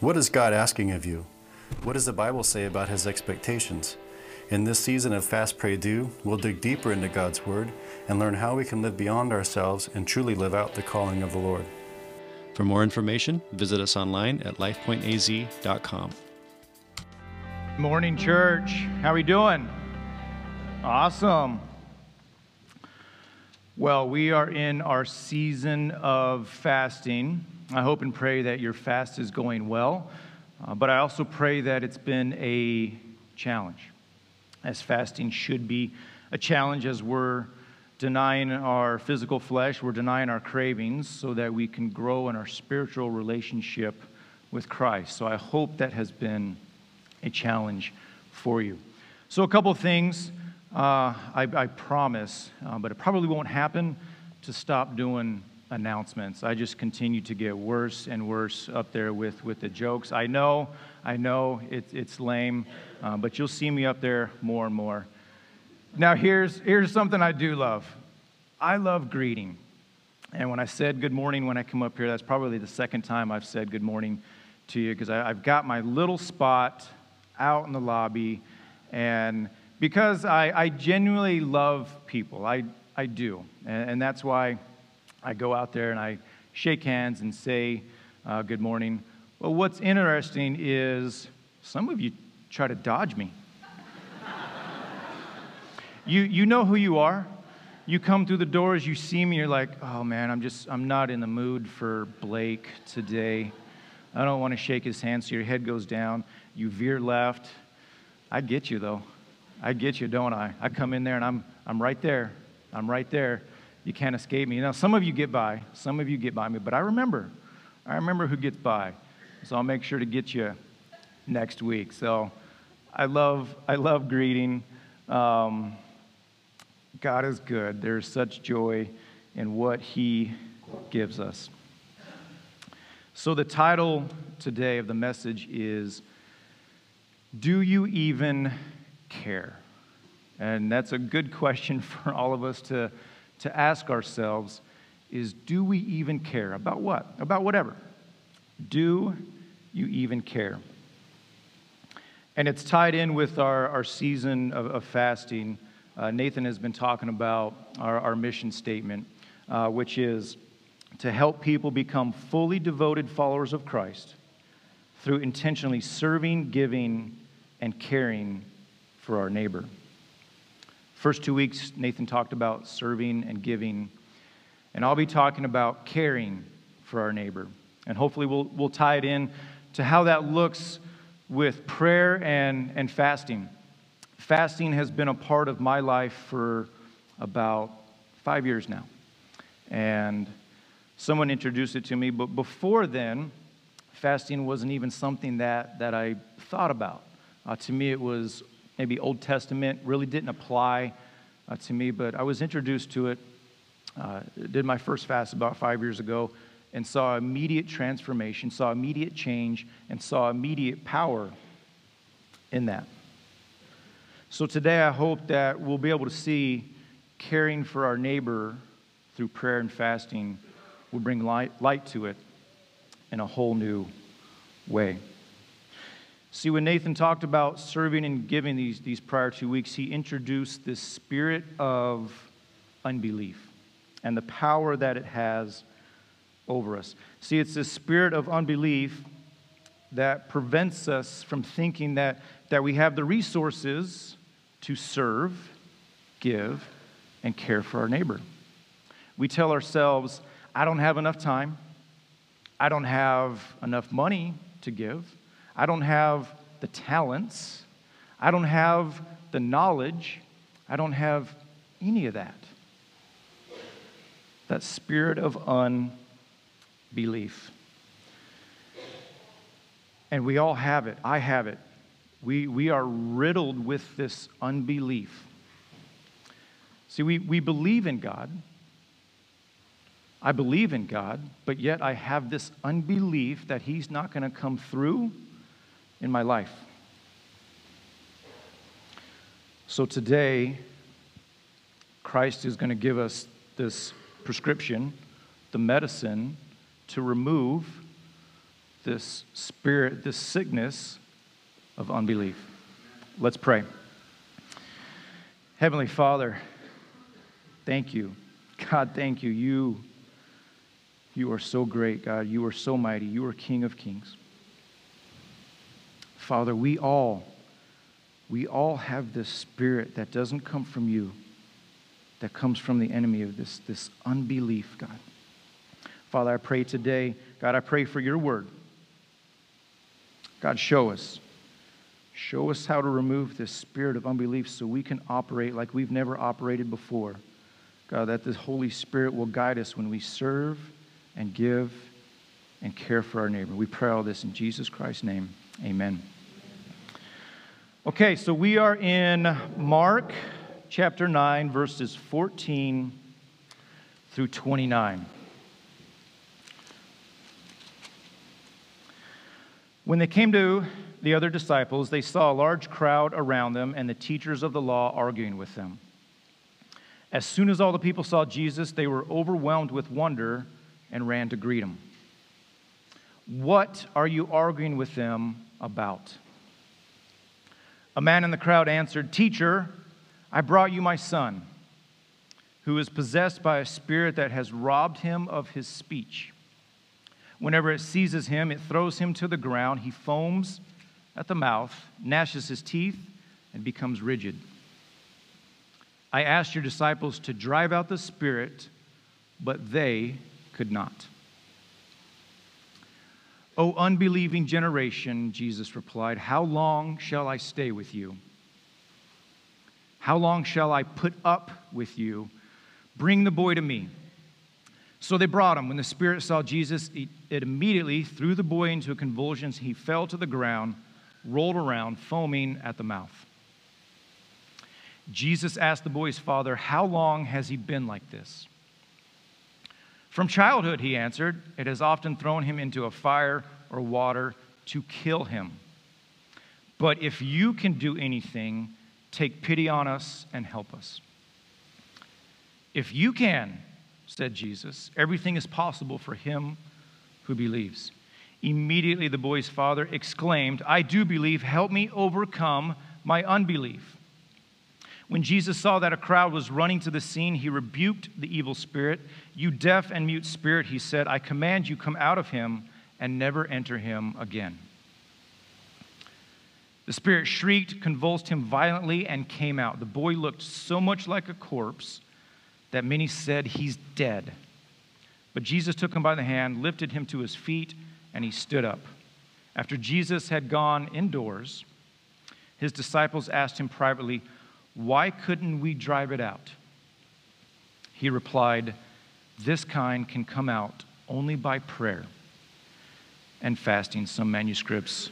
What is God asking of you? What does the Bible say about His expectations? In this season of Fast Pray Do, we'll dig deeper into God's Word and learn how we can live beyond ourselves and truly live out the calling of the Lord. For more information, visit us online at lifepointaz.com. Morning, church. How are we doing? Awesome. Well, we are in our season of fasting. I hope and pray that your fast is going well, uh, but I also pray that it's been a challenge, as fasting should be a challenge as we're denying our physical flesh, we're denying our cravings so that we can grow in our spiritual relationship with Christ. So I hope that has been a challenge for you. So, a couple of things uh, I, I, promise, uh, but it probably won't happen to stop doing announcements. I just continue to get worse and worse up there with, with the jokes. I know, I know it, it's lame, uh, but you'll see me up there more and more. Now, here's, here's something I do love I love greeting. And when I said good morning when I come up here, that's probably the second time I've said good morning to you because I've got my little spot out in the lobby. And because I, I genuinely love people, I, I do. And, and, that's why I go out there and I shake hands and say uh, good morning. Well, what's interesting is some of you try to dodge me. you, you know who you are. You come through the doors, you see me, you're like, oh man, I'm just, I'm not in the mood for Blake today. I don't want to shake his hand, so your head goes down. You veer left. I get you, though. I get you, don't I? I come in there and I'm, I'm right there. I'm right there. You can't escape me. Now, some of you get by. Some of you get by me, but I remember. I remember who gets by. So I'll make sure to get you next week. So I love, I love greeting. Um, God is good. There's such joy in what He gives us. So, the title today of the message is Do You Even Care? And that's a good question for all of us to, to ask ourselves is do we even care? About what? About whatever. Do you even care? And it's tied in with our, our season of, of fasting. Uh, Nathan has been talking about our, our mission statement, uh, which is to help people become fully devoted followers of Christ through intentionally serving, giving, and caring for our neighbor. First two weeks, Nathan talked about serving and giving, and I'll be talking about caring for our neighbor. And hopefully, we'll, we'll tie it in to how that looks with prayer and, and fasting. Fasting has been a part of my life for about five years now. And someone introduced it to me, but before then, fasting wasn't even something that, that I thought about. Uh, to me, it was maybe Old Testament, really didn't apply uh, to me, but I was introduced to it. Uh, did my first fast about five years ago and saw immediate transformation, saw immediate change, and saw immediate power in that. So today, I hope that we'll be able to see caring for our neighbor through prayer and fasting will bring light, light to it in a whole new way. See, when Nathan talked about serving and giving these, these prior two weeks, he introduced this spirit of unbelief and the power that it has over us. See, it's this spirit of unbelief that prevents us from thinking that, that we have the resources to serve, give, and care for our neighbor. We tell ourselves, I don't have enough time. I don't have enough money to give. I don't have the talents. I don't have the knowledge. I don't have any of that. That spirit of unbelief. And we all have it. I have it. We, we are riddled with this unbelief. See, we, we believe in God, I believe in God, but yet I have this unbelief that He's not going to come through in my life. So today, Christ is going to give us this prescription, the medicine to remove this spirit, this sickness of unbelief. Let's pray. Heavenly Father, thank you. God, thank you. You, you are so great, God. You are so mighty. You are King of kings. Father, we all, we all have this spirit that doesn't come from you, that comes from the enemy of this, this unbelief, God. Father, I pray today, God, I pray for your word. God, show us. Show us how to remove this spirit of unbelief so we can operate like we've never operated before. God, that the Holy Spirit will guide us when we serve and give and care for our neighbor. We pray all this in Jesus Christ's name. Amen. Okay, so we are in Mark chapter 9, verses 14 through 29. When they came to the other disciples, they saw a large crowd around them and the teachers of the law arguing with them. As soon as all the people saw Jesus, they were overwhelmed with wonder and ran to greet him. What are you arguing with them about? A man in the crowd answered, Teacher, I brought you my son, who is possessed by a spirit that has robbed him of his speech. Whenever it seizes him, it throws him to the ground. He foams at the mouth, gnashes his teeth, and becomes rigid. I asked your disciples to drive out the spirit, but they could not. O unbelieving generation, Jesus replied, How long shall I stay with you? How long shall I put up with you? Bring the boy to me. So they brought him. When the spirit saw Jesus, it immediately threw the boy into convulsions. He fell to the ground, rolled around, foaming at the mouth. Jesus asked the boy's father, How long has he been like this? From childhood, he answered, it has often thrown him into a fire or water to kill him. But if you can do anything, take pity on us and help us. If you can, said Jesus. Everything is possible for him who believes. Immediately, the boy's father exclaimed, I do believe, help me overcome my unbelief. When Jesus saw that a crowd was running to the scene, he rebuked the evil spirit. You deaf and mute spirit, he said, I command you, come out of him and never enter him again. The spirit shrieked, convulsed him violently, and came out. The boy looked so much like a corpse that many said, He's dead. But Jesus took him by the hand, lifted him to his feet, and he stood up. After Jesus had gone indoors, his disciples asked him privately, Why couldn't we drive it out? He replied, This kind can come out only by prayer and fasting. Some manuscripts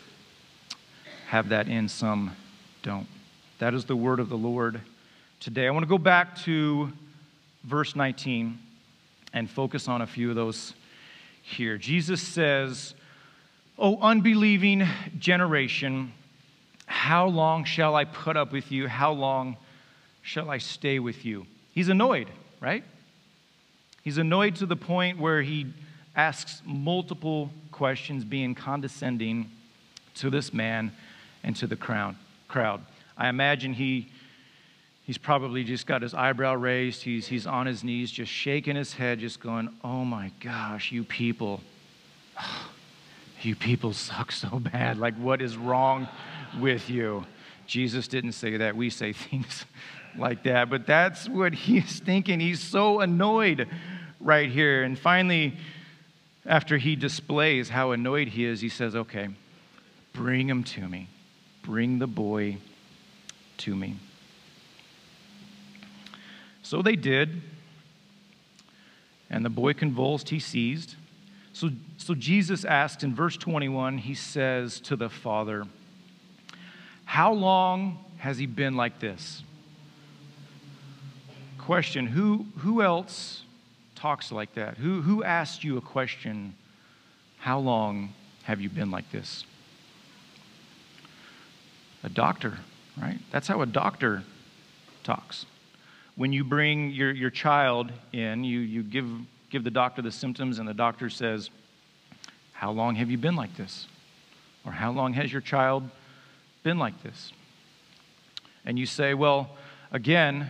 have that in, some don't. That is the word of the Lord today. I want to go back to verse 19 and focus on a few of those here. Jesus says, O unbelieving generation, how long shall I put up with you? How long shall I stay with you? He's annoyed, right? He's annoyed to the point where he asks multiple questions, being condescending to this man and to the crowd. I imagine he He's probably just got his eyebrow raised. He's, he's on his knees, just shaking his head, just going, Oh my gosh, you people, you people suck so bad. Like, what is wrong with you? Jesus didn't say that. We say things like that. But that's what he's thinking. He's so annoyed right here. And finally, after he displays how annoyed he is, he says, Okay, bring him to me. Bring the boy to me. So they did. And the boy convulsed, he seized. So, so Jesus asked in verse 21, he says to the father, How long has he been like this? Question Who, who else talks like that? Who, who asked you a question? How long have you been like this? A doctor, right? That's how a doctor talks when you bring your, your child in, you, you give, give the doctor the symptoms, and the doctor says, How long have you been like this? Or how long has your child been like this? And you say, Well, again,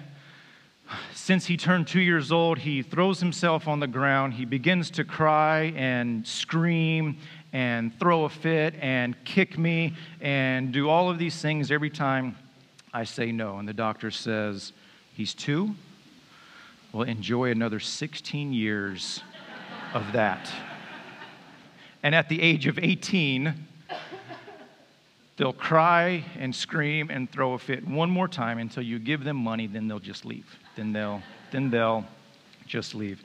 since he turned two years old, he throws himself on the ground. He begins to cry and scream and throw a fit and kick me and do all of these things every time I say no. And the doctor says, He's two? Well, enjoy another 16 years of that. And at the age of 18, they'll cry and scream and throw a fit one more time until you give them money, then they'll just leave. Then they'll, then they'll just leave.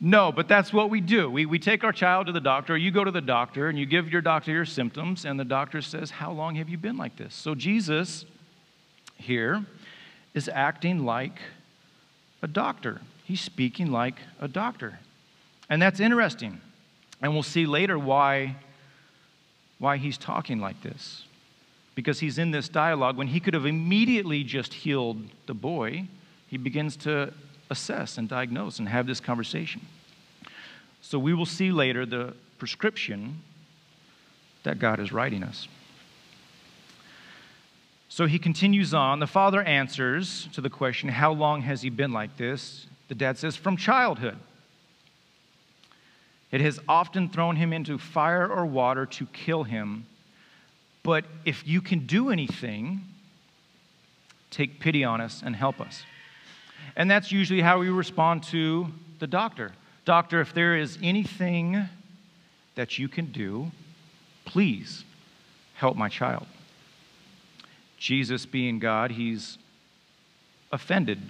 No, but that's what we do. We, we take our child to the doctor. You go to the doctor and you give your doctor your symptoms, and the doctor says, How long have you been like this? So Jesus here is acting like a doctor. He's speaking like a doctor. And that's interesting. And we'll see later why, why he's talking like this. Because he's in this dialogue. When he could have immediately just healed the boy, he begins to assess and diagnose and have this conversation. So we will see later the prescription that God is writing us. So he continues on. The father answers to the question, How long has he been like this? The dad says, From childhood. It has often thrown him into fire or water to kill him. But if you can do anything, take pity on us and help us. And that's usually how we respond to the doctor. Doctor, if there is anything that you can do, please help my child. Jesus, being God, he's offended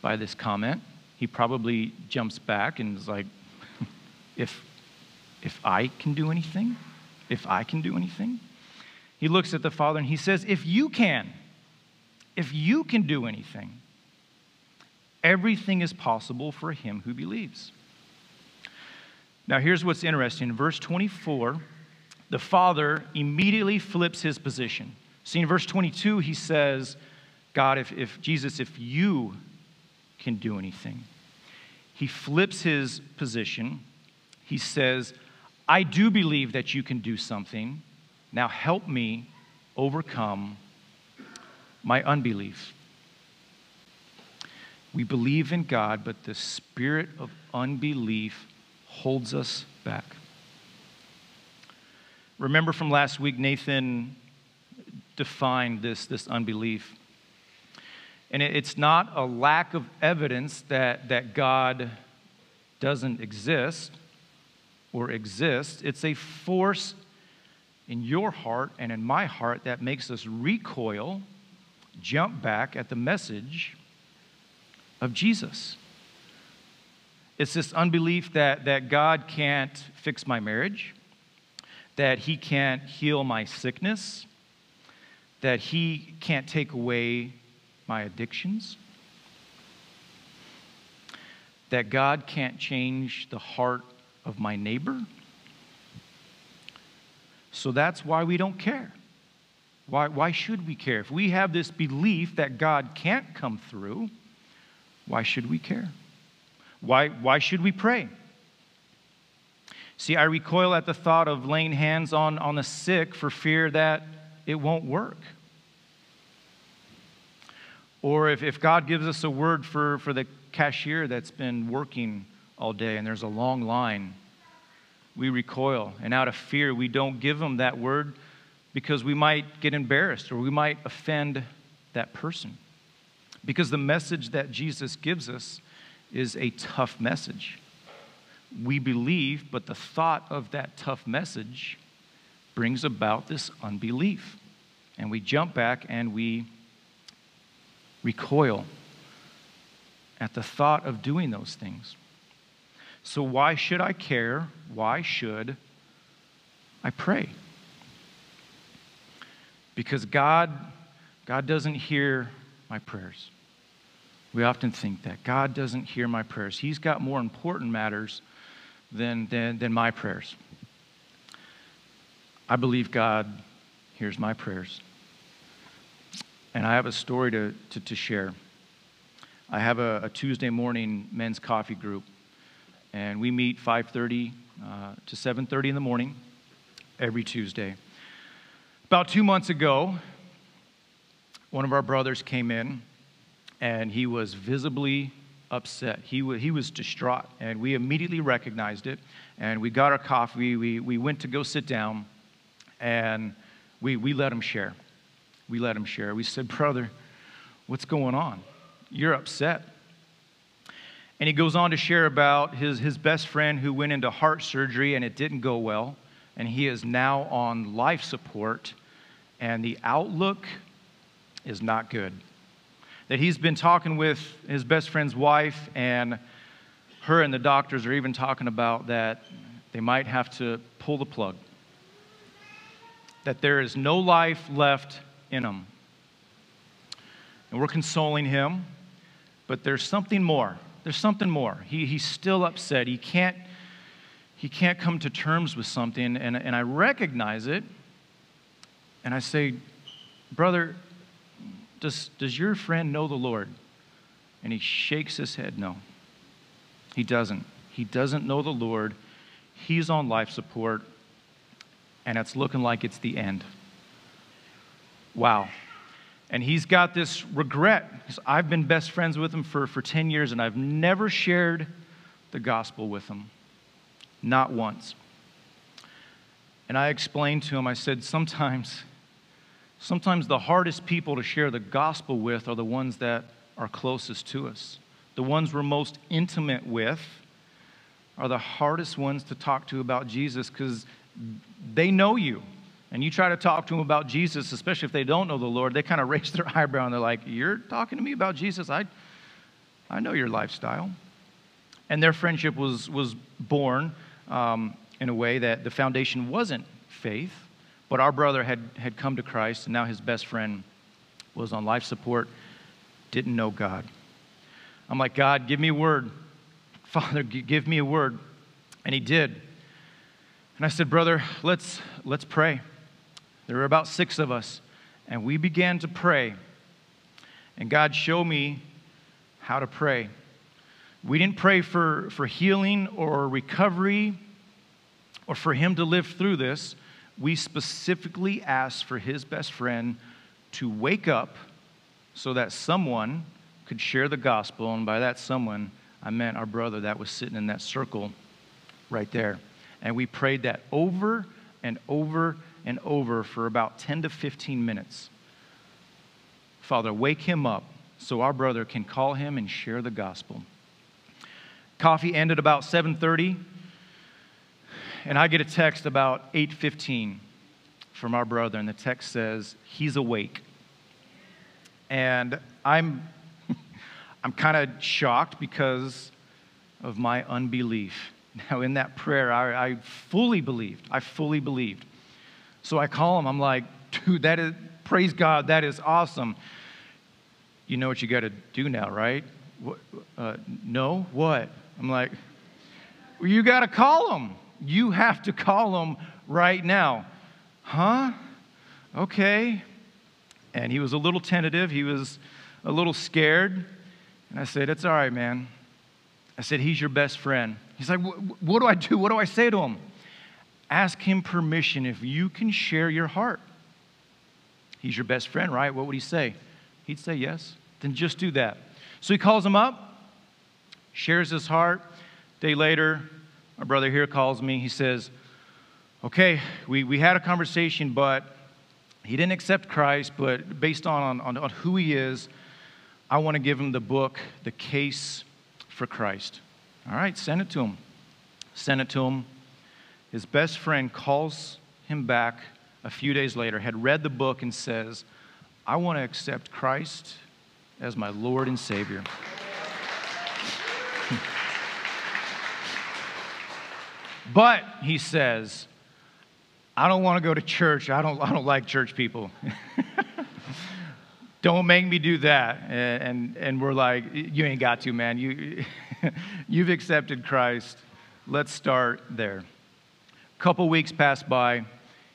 by this comment. He probably jumps back and is like, if, if I can do anything, if I can do anything. He looks at the Father and he says, If you can, if you can do anything, everything is possible for him who believes. Now, here's what's interesting. In verse 24, the Father immediately flips his position. See, in verse 22, he says, God, if, if Jesus, if you can do anything, he flips his position. He says, I do believe that you can do something. Now help me overcome my unbelief. We believe in God, but the spirit of unbelief holds us back. Remember from last week, Nathan define this, this unbelief. And it's not a lack of evidence that, that God doesn't exist or exists, it's a force in your heart and in my heart that makes us recoil, jump back at the message of Jesus. It's this unbelief that, that God can't fix my marriage, that He can't heal my sickness, that He can't take away my addictions, that God can't change the heart of my neighbor. So that's why we don't care. Why, why should we care? If we have this belief that God can't come through, why should we care? Why, why should we pray? See, I recoil at the thought of laying hands on, on the sick for fear that it won't work. Or if, if God gives us a word for, for the cashier that's been working all day and there's a long line, we recoil. And out of fear, we don't give them that word because we might get embarrassed or we might offend that person. Because the message that Jesus gives us is a tough message. We believe, but the thought of that tough message brings about this unbelief. And we jump back and we recoil at the thought of doing those things. So, why should I care? Why should I pray? Because God, God doesn't hear my prayers. We often think that God doesn't hear my prayers. He's got more important matters than, than, than my prayers. I believe God hears my prayers. And I have a story to, to, to share. I have a, a, Tuesday morning men's coffee group, and we meet 5.30 uh, to 7.30 in the morning every Tuesday. About two months ago, one of our brothers came in and he was visibly upset. He, w- he was distraught, and we immediately recognized it. And we got our coffee, we, we went to go sit down, and we, we let him share. We let him share. We said, Brother, what's going on? You're upset. And he goes on to share about his, his best friend who went into heart surgery and it didn't go well. And he is now on life support. And the outlook is not good. That he's been talking with his best friend's wife, and her and the doctors are even talking about that they might have to pull the plug. That there is no life left in him. And we're consoling him, but there's something more. There's something more. He, he's still upset. He can't, he can't come to terms with something, and, and I recognize it. And I say, Brother, does, does your friend know the Lord? And he shakes his head, No. He doesn't. He doesn't know the Lord. He's on life support, and it's looking like it's the end. Wow. And he's got this regret. I've been best friends with him for, for 10 years, and I've never shared the gospel with him. Not once. And I explained to him, I said, sometimes, sometimes the hardest people to share the gospel with are the ones that are closest to us. The ones we're most intimate with are the hardest ones to talk to about Jesus because they know you and you try to talk to them about Jesus, especially if they don't know the Lord, they kind of raise their eyebrow and they're like, You're talking to me about Jesus? I, I know your lifestyle. And their friendship was, was born um, in a way that the foundation wasn't faith, but our brother had, had come to Christ, and now his best friend was on life support, didn't know God. I'm like, God, give me a word. Father, give me a word. And he did. And I said, Brother, let's, let's pray. There were about six of us, and we began to pray. And God showed me how to pray. We didn't pray for, for healing or recovery or for him to live through this. We specifically asked for his best friend to wake up so that someone could share the gospel. And by that someone, I meant our brother that was sitting in that circle right there. And we prayed that over and over and over for about 10 to 15 minutes. Father, wake him up so our brother can call him and share the gospel. Coffee ended about 7:30, and I get a text about 8:15 from our brother, and the text says he's awake. And I'm I'm kind of shocked because of my unbelief. Now, in that prayer, I, I fully believed. I fully believed. So I call him. I'm like, dude, that is, praise God, that is awesome. You know what you got to do now, right? What, uh, no? What? I'm like, well, you got to call him. You have to call him right now. Huh? Okay. And he was a little tentative. He was a little scared. And I said, It's all right, man. I said, He's your best friend. He's like, What do I do? What do I say to him? Ask him permission if you can share your heart. He's your best friend, right? What would he say? He'd say yes. Then just do that. So he calls him up, shares his heart. Day later, my brother here calls me. He says, Okay, we, we had a conversation, but he didn't accept Christ, but based on, on, on who he is, I want to give him the book, The Case for Christ. All right, send it to him. Send it to him. His best friend calls him back a few days later, had read the book, and says, I want to accept Christ as my Lord and Savior. but, he says, I don't want to go to church. I don't, I don't like church people. don't make me do that. And, and we're like, you ain't got to, man. You, you've accepted Christ. Let's start there. Couple weeks pass by.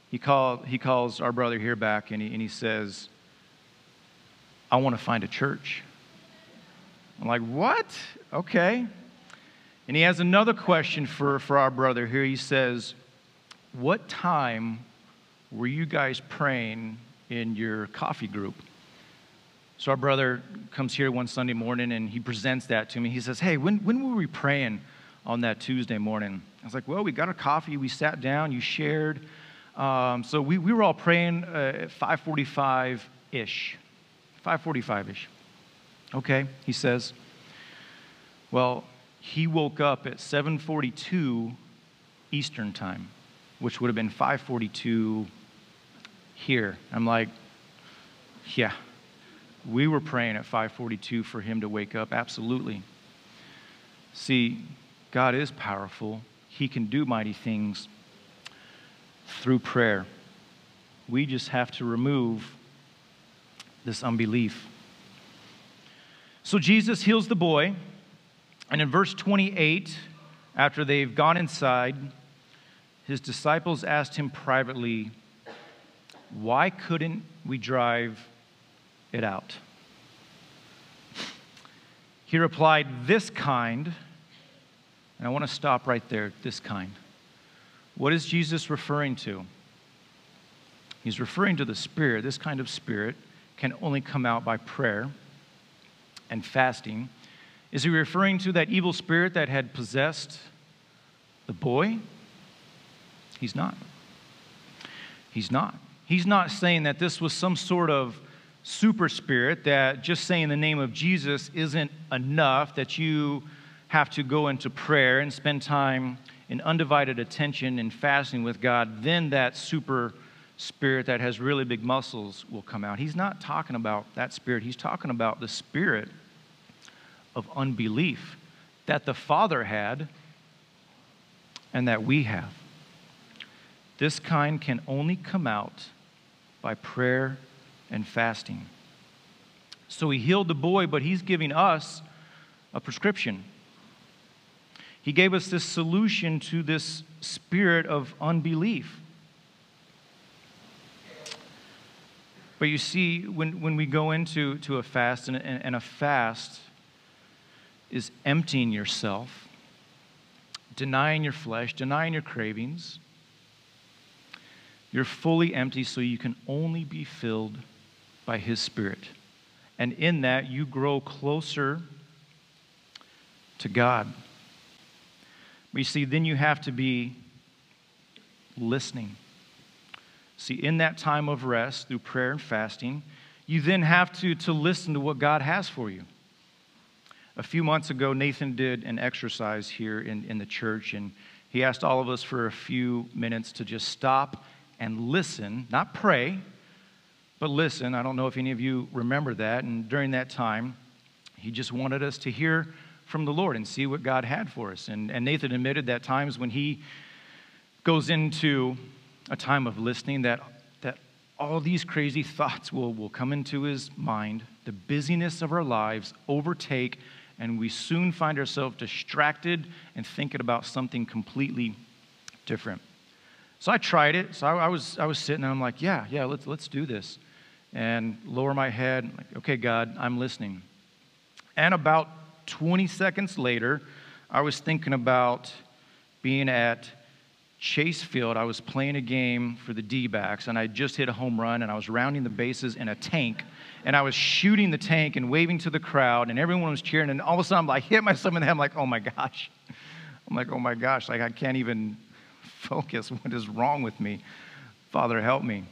He, call, he calls our brother here back and he, and he says, I want to find a church. I'm like, what? Okay. And he has another question for, for our brother here. He says, What time were you guys praying in your coffee group? So our brother comes here one Sunday morning and he presents that to me. He says, Hey, when, when were we praying on that Tuesday morning? I was like, Well, we got a coffee, we sat down, you shared. Um, so we, we were all praying uh, at 545 ish. 545 ish. Okay, he says. Well, he woke up at 742 Eastern time, which would have been 542 here. I'm like, yeah, we were praying at 542 for him to wake up. Absolutely. See, God is powerful. He can do mighty things through prayer. We just have to remove this unbelief. So Jesus heals the boy, and in verse 28, after they've gone inside, his disciples asked him privately, Why couldn't we drive it out. He replied, This kind, and I want to stop right there, this kind. What is Jesus referring to? He's referring to the spirit. This kind of spirit can only come out by prayer and fasting. Is he referring to that evil spirit that had possessed the boy? He's not. He's not. He's not saying that this was some sort of super spirit that just saying the name of Jesus isn't enough, that you have to go into prayer and spend time in undivided attention and fasting with God, then that super spirit that has really big muscles will come out. He's not talking about that spirit, he's talking about the spirit of unbelief that the Father had and that we have. This kind can only come out by prayer and fasting. So he healed the boy, but he's giving us a prescription. He gave us this solution to this spirit of unbelief. But you see, when, when we go into to a fast, and, and a fast is emptying yourself, denying your flesh, denying your cravings. You're fully empty so you can only be filled by His Spirit. And in that, you grow closer to God. But you see, then you have to be listening. See, in that time of rest, through prayer and fasting, you then have to, to listen to what God has for you. A few months ago, Nathan did an exercise here in, in the church, and he asked all of us for a few minutes to just stop and listen, not pray, but listen, I don't know if any of you remember that. And during that time, he just wanted us to hear from the Lord and see what God had for us. And, and Nathan admitted that times when he goes into a time of listening, that, that all these crazy thoughts will, will come into his mind. The busyness of our lives overtake, and we soon find ourselves distracted and thinking about something completely different. So I tried it. So I, I was, I was sitting and I'm like, yeah, yeah, let's, let's do this and lower my head. Like, okay, God, I'm listening. And about 20 seconds later, I was thinking about being at Chase Field. I was playing a game for the D backs, and I just hit a home run, and I was rounding the bases in a tank. And I was shooting the tank and waving to the crowd, and everyone was cheering. And all of a sudden, I hit myself in the head. I'm like, oh my gosh. I'm like, oh my gosh. Like, I can't even focus. What is wrong with me? Father, help me.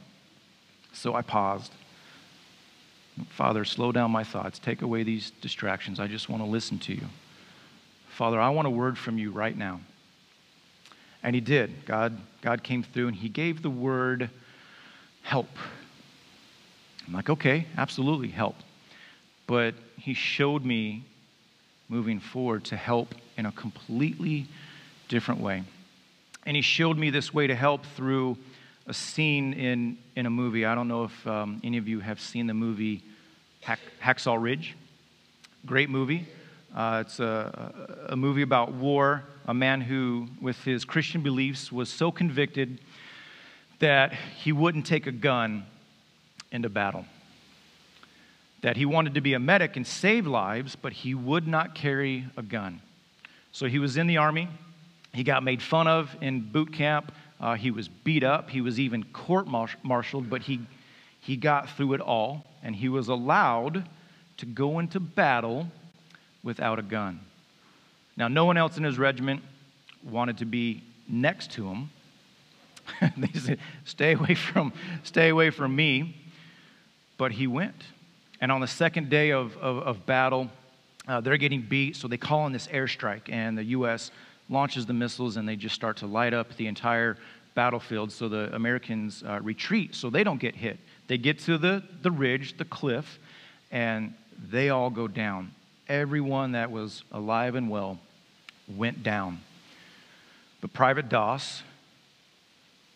So I paused. Father, slow down my thoughts. Take away these distractions. I just want to listen to you. Father, I want a word from you right now. And he did. God, God came through and he gave the word help. I'm like, okay, absolutely, help. But he showed me moving forward to help in a completely different way. And he showed me this way to help through a scene in, in a movie. I don't know if um, any of you have seen the movie Hack, Hacksaw Ridge. Great movie. Uh, it's a, a movie about war, a man who, with his Christian beliefs, was so convicted that he wouldn't take a gun into battle. That he wanted to be a medic and save lives, but he would not carry a gun. So he was in the army. He got made fun of in boot camp. Uh, he was beat up. He was even court martialed, but he, he got through it all, and he was allowed to go into battle without a gun. Now, no one else in his regiment wanted to be next to him. they said, "Stay away from, stay away from me." But he went, and on the second day of, of, of battle, uh, they're getting beat, so they call in this airstrike, and the U.S. launches the missiles, and they just start to light up the entire battlefield. So the Americans uh, retreat, so they don't get hit. They get to the, the ridge, the cliff, and they all go down. Everyone that was alive and well went down. But Private Doss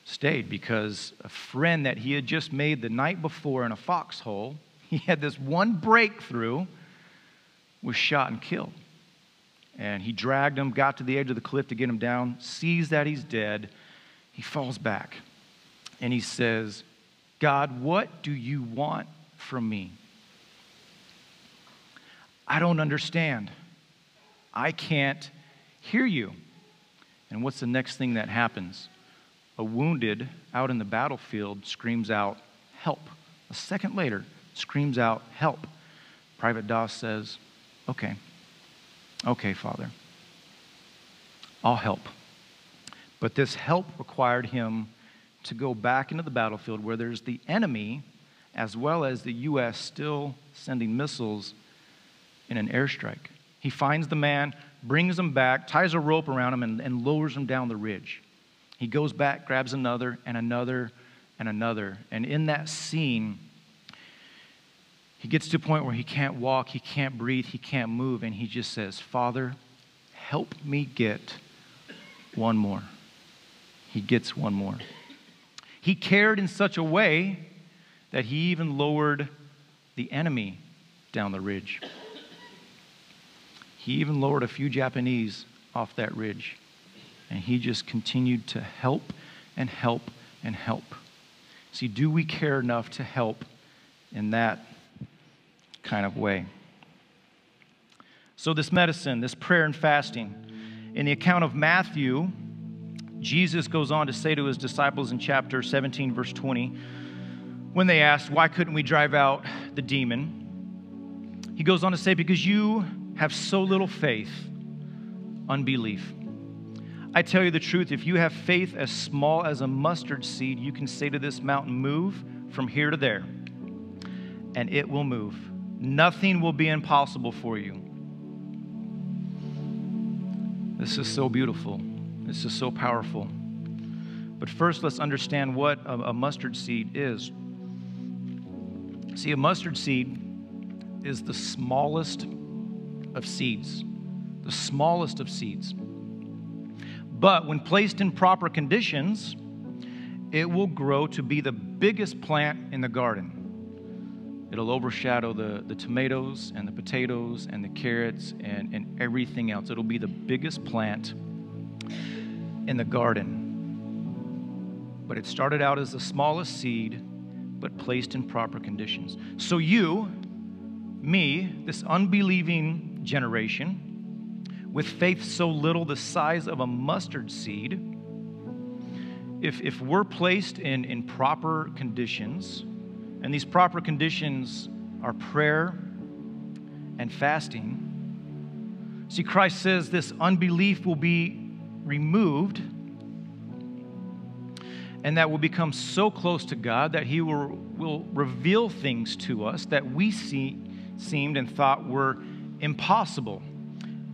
stayed because a friend that he had just made the night before in a foxhole, he had this one breakthrough, was shot and killed. And he dragged him, got to the edge of the cliff to get him down, sees that he's dead. He falls back and he says, God, what do you want from me? I don't understand. I can't hear you. And what's the next thing that happens? A wounded out in the battlefield screams out, Help. A second later, screams out, Help. Private Doss says, Okay, okay, Father, I'll help. But this help required him to go back into the battlefield where there's the enemy as well as the U.S. still sending missiles in an airstrike. He finds the man, brings him back, ties a rope around him, and, and lowers him down the ridge. He goes back, grabs another, and another, and another. And in that scene, he gets to a point where he can't walk, he can't breathe, he can't move, and he just says, Father, help me get one more. He gets one more. He cared in such a way that he even lowered the enemy down the ridge. He even lowered a few Japanese off that ridge. And he just continued to help and help and help. See, do we care enough to help in that kind of way? So, this medicine, this prayer and fasting, in the account of Matthew, Jesus goes on to say to his disciples in chapter 17, verse 20, when they asked, Why couldn't we drive out the demon? He goes on to say, Because you have so little faith, unbelief. I tell you the truth, if you have faith as small as a mustard seed, you can say to this mountain, Move from here to there, and it will move. Nothing will be impossible for you. This is so beautiful. This is so powerful. But first, let's understand what a, mustard seed is. See, a mustard seed is the smallest of seeds, the smallest of seeds. But when placed in proper conditions, it will grow to be the biggest plant in the garden. It'll overshadow the, the tomatoes and the potatoes and the carrots and, and everything else. It'll be the biggest plant in the garden. But it started out as the smallest seed, but placed in proper conditions. So you, me, this unbelieving generation, with faith so little the size of a mustard seed, if, if we're placed in, in proper conditions, and these proper conditions are prayer and fasting, see, Christ says this unbelief will be removed and that will become so close to God that He will, will reveal things to us that we see, seemed and thought were impossible.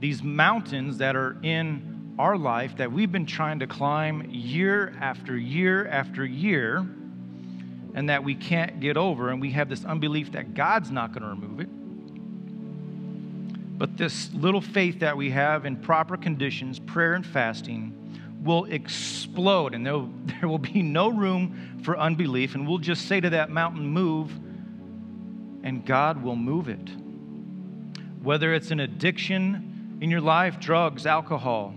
These mountains that are in our life that we've been trying to climb year after year after year, and that we can't get over, and we have this unbelief that God's not going to remove it. But this little faith that we have in proper conditions, prayer and fasting, will explode, and there, there will be no room for unbelief, and we'll just say to that mountain, Move, and God will move it whether it's an addiction in your life, drugs, alcohol,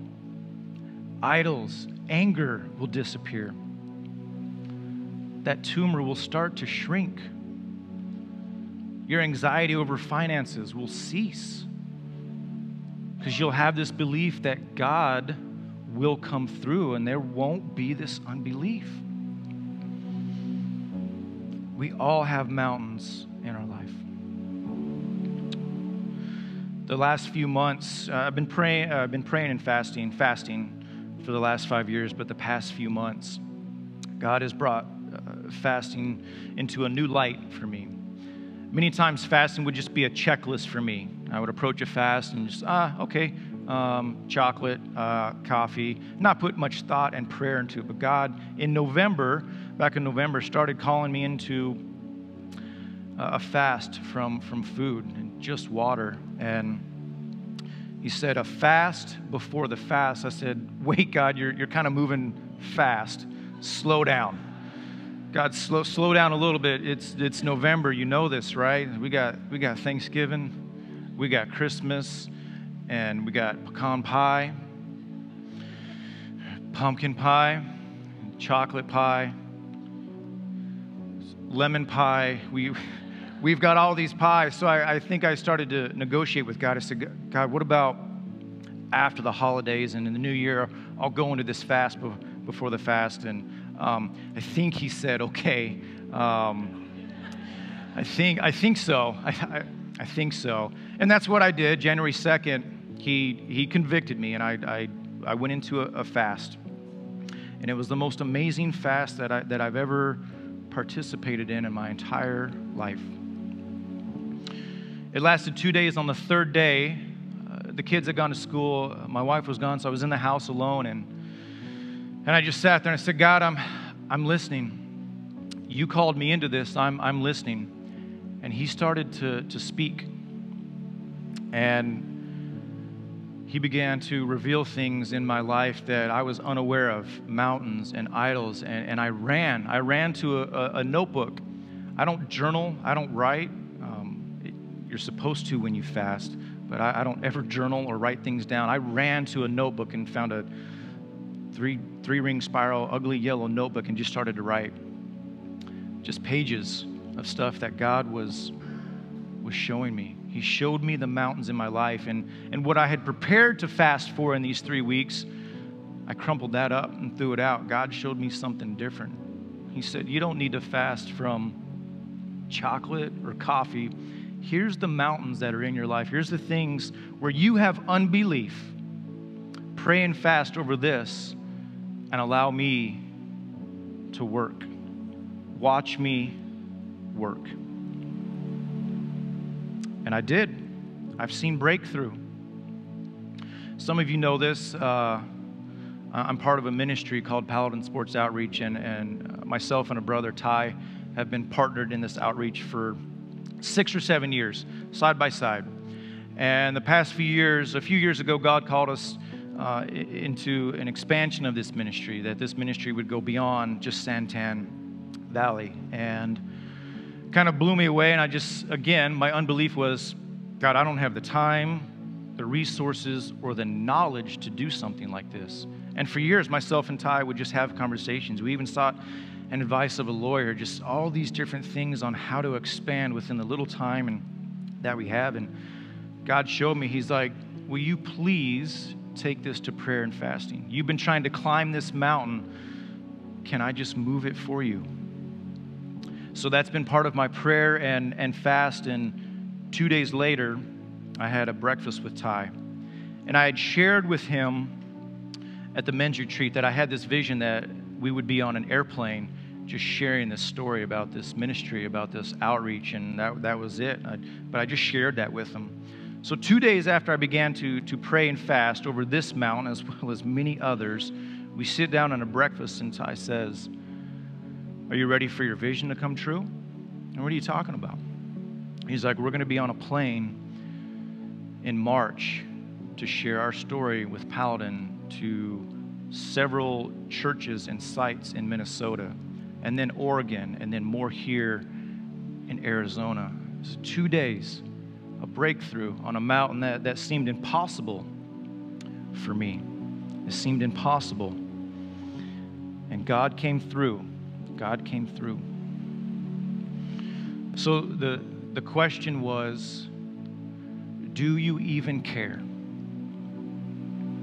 idols, anger will disappear. That tumor will start to shrink. Your anxiety over finances will cease because you'll have this belief that God will come through and there won't be this unbelief. We all have mountains in our life. The last few months, uh, I've been praying, uh, I've been praying and fasting, fasting for the last five years, but the past few months, God has brought fasting into a new light for me. Many times, fasting would just be a checklist for me. I would approach a fast and just, ah, okay, um, chocolate, uh, coffee, not put much thought and prayer into it. But God, in November, back in November, started calling me into a fast from, from food and just water. And He said, a fast before the fast. I said, wait, God, you're, you're kind of moving fast. Slow down. God, slow, slow down a little bit. It's, it's November. You know this, right? We got, we got Thanksgiving, we got Christmas, and we got pecan pie, pumpkin pie, chocolate pie, lemon pie. We, we've got all these pies. So I, I think I started to negotiate with God. I said, God, what about after the holidays and in the new year? I'll go into this fast before the fast. And um, I think he said, okay. Um, I think, I think so. I, I, I, think so. And that's what I did. January 2nd, he, he convicted me, and I, I, I went into a, a fast. And it was the most amazing fast that, I, that I've ever participated in in my entire life. It lasted two days. On the third day, uh, the kids had gone to school. My wife was gone, so I was in the house alone. And and I just sat there and I said, God, I'm, I'm listening. You called me into this. I'm, I'm listening. And he started to, to speak. And he began to reveal things in my life that I was unaware of mountains and idols. And, and I ran. I ran to a, a notebook. I don't journal, I don't write. Um, it, you're supposed to when you fast, but I, I don't ever journal or write things down. I ran to a notebook and found a three, three ring spiral, ugly yellow notebook and just started to write just pages of stuff that God was, was showing me. He showed me the mountains in my life and, and what I had prepared to fast for in these three weeks. I crumpled that up and threw it out. God showed me something different. He said, You don't need to fast from chocolate or coffee. Here's the mountains that are in your life. Here's the things where you have unbelief. Pray and fast over this and allow me to work. Watch me work. And I did. I've seen breakthrough. Some of you know this. Uh, I'm part of a ministry called Paladin Sports Outreach, and, and myself and a brother, Ty, have been partnered in this outreach for six or seven years, side by side. And the past few years, a few years ago, God called us uh, into an expansion of this ministry, that this ministry would go beyond just Santan Valley. And kind of blew me away. And I just, again, my unbelief was God, I don't have the time, the resources, or the knowledge to do something like this. And for years, myself and Ty would just have conversations. We even sought advice of a lawyer, just all these different things on how to expand within the little time and that we have. And God showed me, He's like, Will you please take this to prayer and fasting. You've been trying to climb this mountain. Can I just move it for you? So that's been part of my prayer and, and fast. And two days later, I had a breakfast with Ty. And I had shared with him at the men's retreat that I had this vision that we would be on an airplane just sharing this story about this ministry, about this outreach, and that, that was it. I, but I just shared that with him. So, two days after I began to, to pray and fast over this mountain, as well as many others, we sit down on a breakfast, and Ty says, Are you ready for your vision to come true? And what are you talking about? He's like, We're going to be on a plane in March to share our story with Paladin to several churches and sites in Minnesota, and then Oregon, and then more here in Arizona. So, two days a breakthrough on a mountain that, that seemed impossible for me. It seemed impossible. And God came through. God came through. So the, the question was do you even care?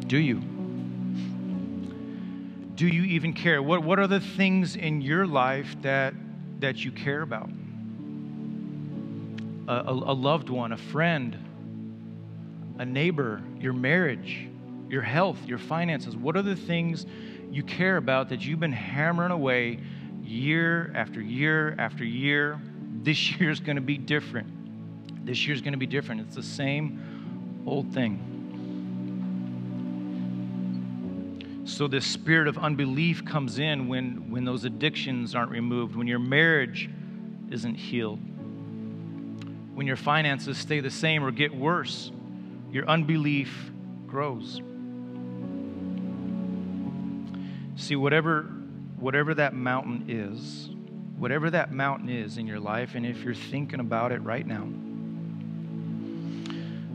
Do you? Do you even care? What, what are the things in your life that, that you care about? A, a, a loved one, a friend, a neighbor, your marriage, your health, your finances. What are the things you care about that you've been hammering away year after year after year? This year's going to be different. This year's going to be different. It's the same old thing. So, this spirit of unbelief comes in when, when those addictions aren't removed, when your marriage isn't healed, when your finances stay the same or get worse, your unbelief grows. See, whatever, whatever that mountain is, whatever that mountain is in your life, and if you're thinking about it right now,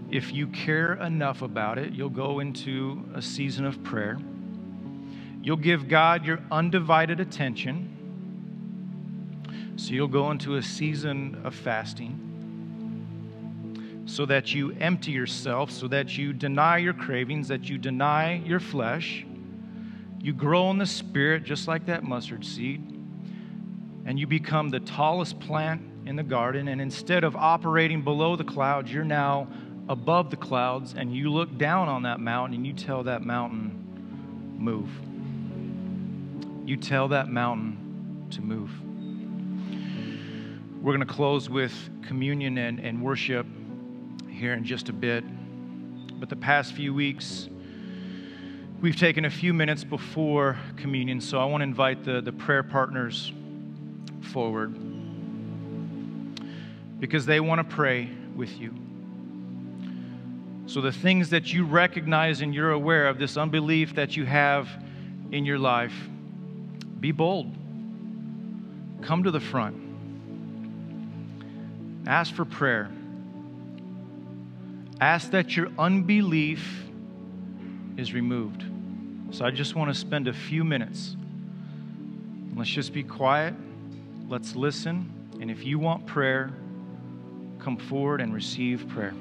if you care enough about it, you'll go into a season of prayer You'll give God your undivided attention. So you'll go into a season of fasting so that you empty yourself, so that you deny your cravings, that you deny your flesh. You grow in the spirit just like that mustard seed, and you become the tallest plant in the garden. And instead of operating below the clouds, you're now above the clouds, and you look down on that mountain and you tell that mountain, move you tell that mountain to move. We're going to close with communion and, and worship here in just a bit. But the past few weeks, we've taken a few minutes before communion, so I want to invite the, the prayer partners forward because they want to pray with you. So, the things that you recognize and you're aware of, this unbelief that you have in your life, be bold. Come to the front. Ask for prayer. Ask that your unbelief is removed. So I just want to spend a few minutes. Let's just be quiet. Let's listen. And if you want prayer, come forward and receive prayer.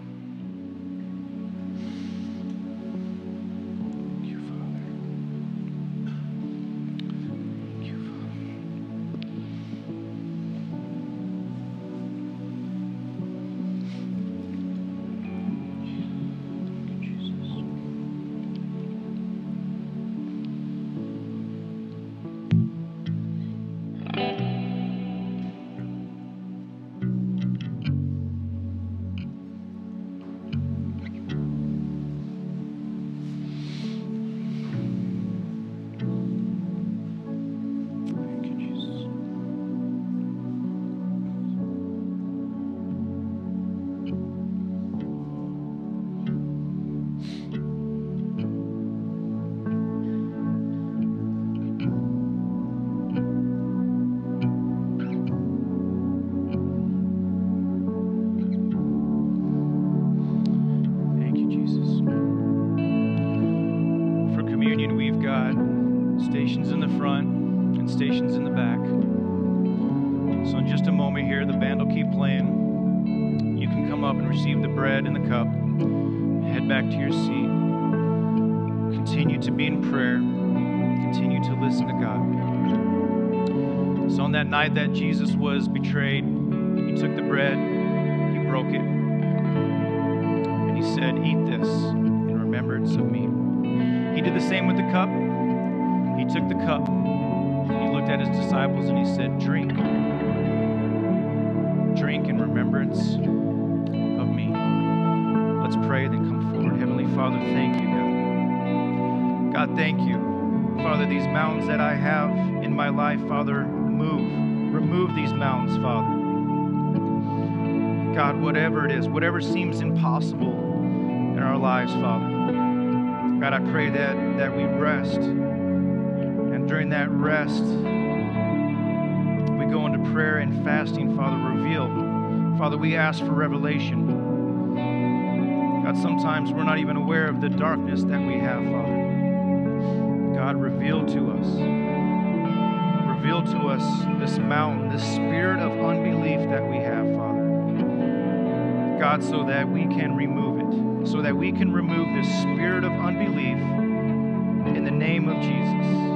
Jesus was betrayed, he took the bread, he broke it, and he said, Eat this in remembrance of me. He did the same with the cup. He took the cup, he looked at his disciples, and he said, Drink. Drink in remembrance of me. Let's pray, then come forward. Heavenly Father, thank you, God. God, thank you. Father, these mountains that I have in my life, Father, move these mountains, Father. God, whatever it is, whatever seems impossible in our lives, Father. God, I pray that, that we rest. And during that rest, we go into prayer and fasting, Father, reveal. Father, we ask for revelation. God, sometimes we're not even aware of the darkness that we have, Father. God, reveal to us reveal to us this mountain, this spirit of unbelief that we have, Father. God, so that we can remove it, so that we can remove this spirit of unbelief in the name of Jesus.